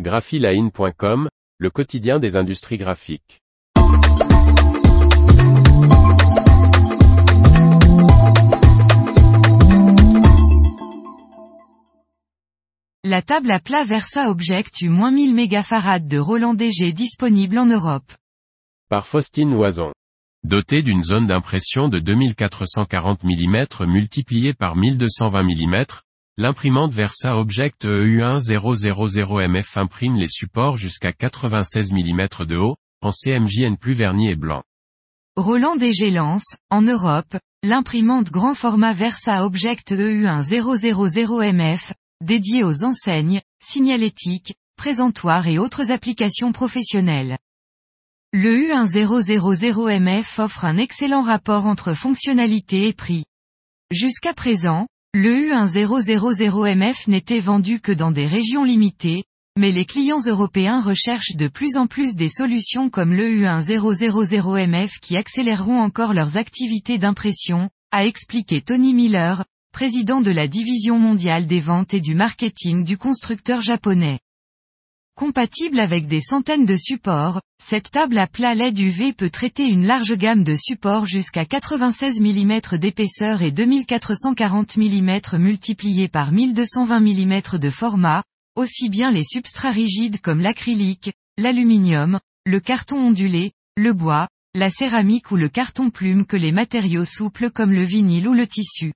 graphiline.com, le quotidien des industries graphiques. La table à plat Versa Object U-1000 MFARAD de Roland DG disponible en Europe. Par Faustine Loison. Dotée d'une zone d'impression de 2440 mm multipliée par 1220 mm, l'imprimante Versa Object EU1000MF imprime les supports jusqu'à 96 mm de haut, en CMJN plus verni et blanc. Roland DG lance, en Europe, l'imprimante grand format Versa Object EU1000MF, dédiée aux enseignes, signalétiques, présentoirs et autres applications professionnelles. Le U1000MF offre un excellent rapport entre fonctionnalité et prix. Jusqu'à présent, le U1000MF n'était vendu que dans des régions limitées, mais les clients européens recherchent de plus en plus des solutions comme le U1000MF qui accéléreront encore leurs activités d'impression, a expliqué Tony Miller, président de la division mondiale des ventes et du marketing du constructeur japonais. Compatible avec des centaines de supports, cette table à plat LED UV peut traiter une large gamme de supports jusqu'à 96 mm d'épaisseur et 2440 mm multipliés par 1220 mm de format, aussi bien les substrats rigides comme l'acrylique, l'aluminium, le carton ondulé, le bois, la céramique ou le carton plume que les matériaux souples comme le vinyle ou le tissu.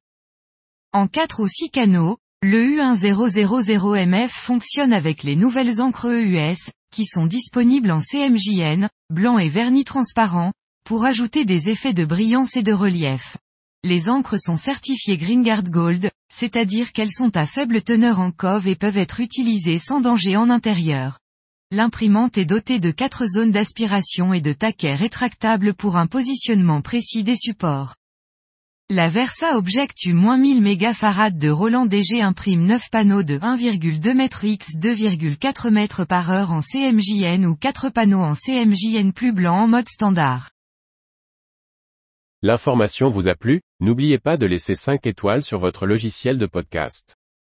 En 4 ou 6 canaux, le U1000MF fonctionne avec les nouvelles encres EUS, qui sont disponibles en CMJN, blanc et vernis transparent, pour ajouter des effets de brillance et de relief. Les encres sont certifiées GreenGuard Gold, c'est-à-dire qu'elles sont à faible teneur en cove et peuvent être utilisées sans danger en intérieur. L'imprimante est dotée de 4 zones d'aspiration et de taquets rétractables pour un positionnement précis des supports. La Versa Object U-1000 MFARAD de Roland DG imprime 9 panneaux de 1,2 m x 2,4 m par heure en CMJN ou 4 panneaux en CMJN plus blanc en mode standard. L'information vous a plu, n'oubliez pas de laisser 5 étoiles sur votre logiciel de podcast.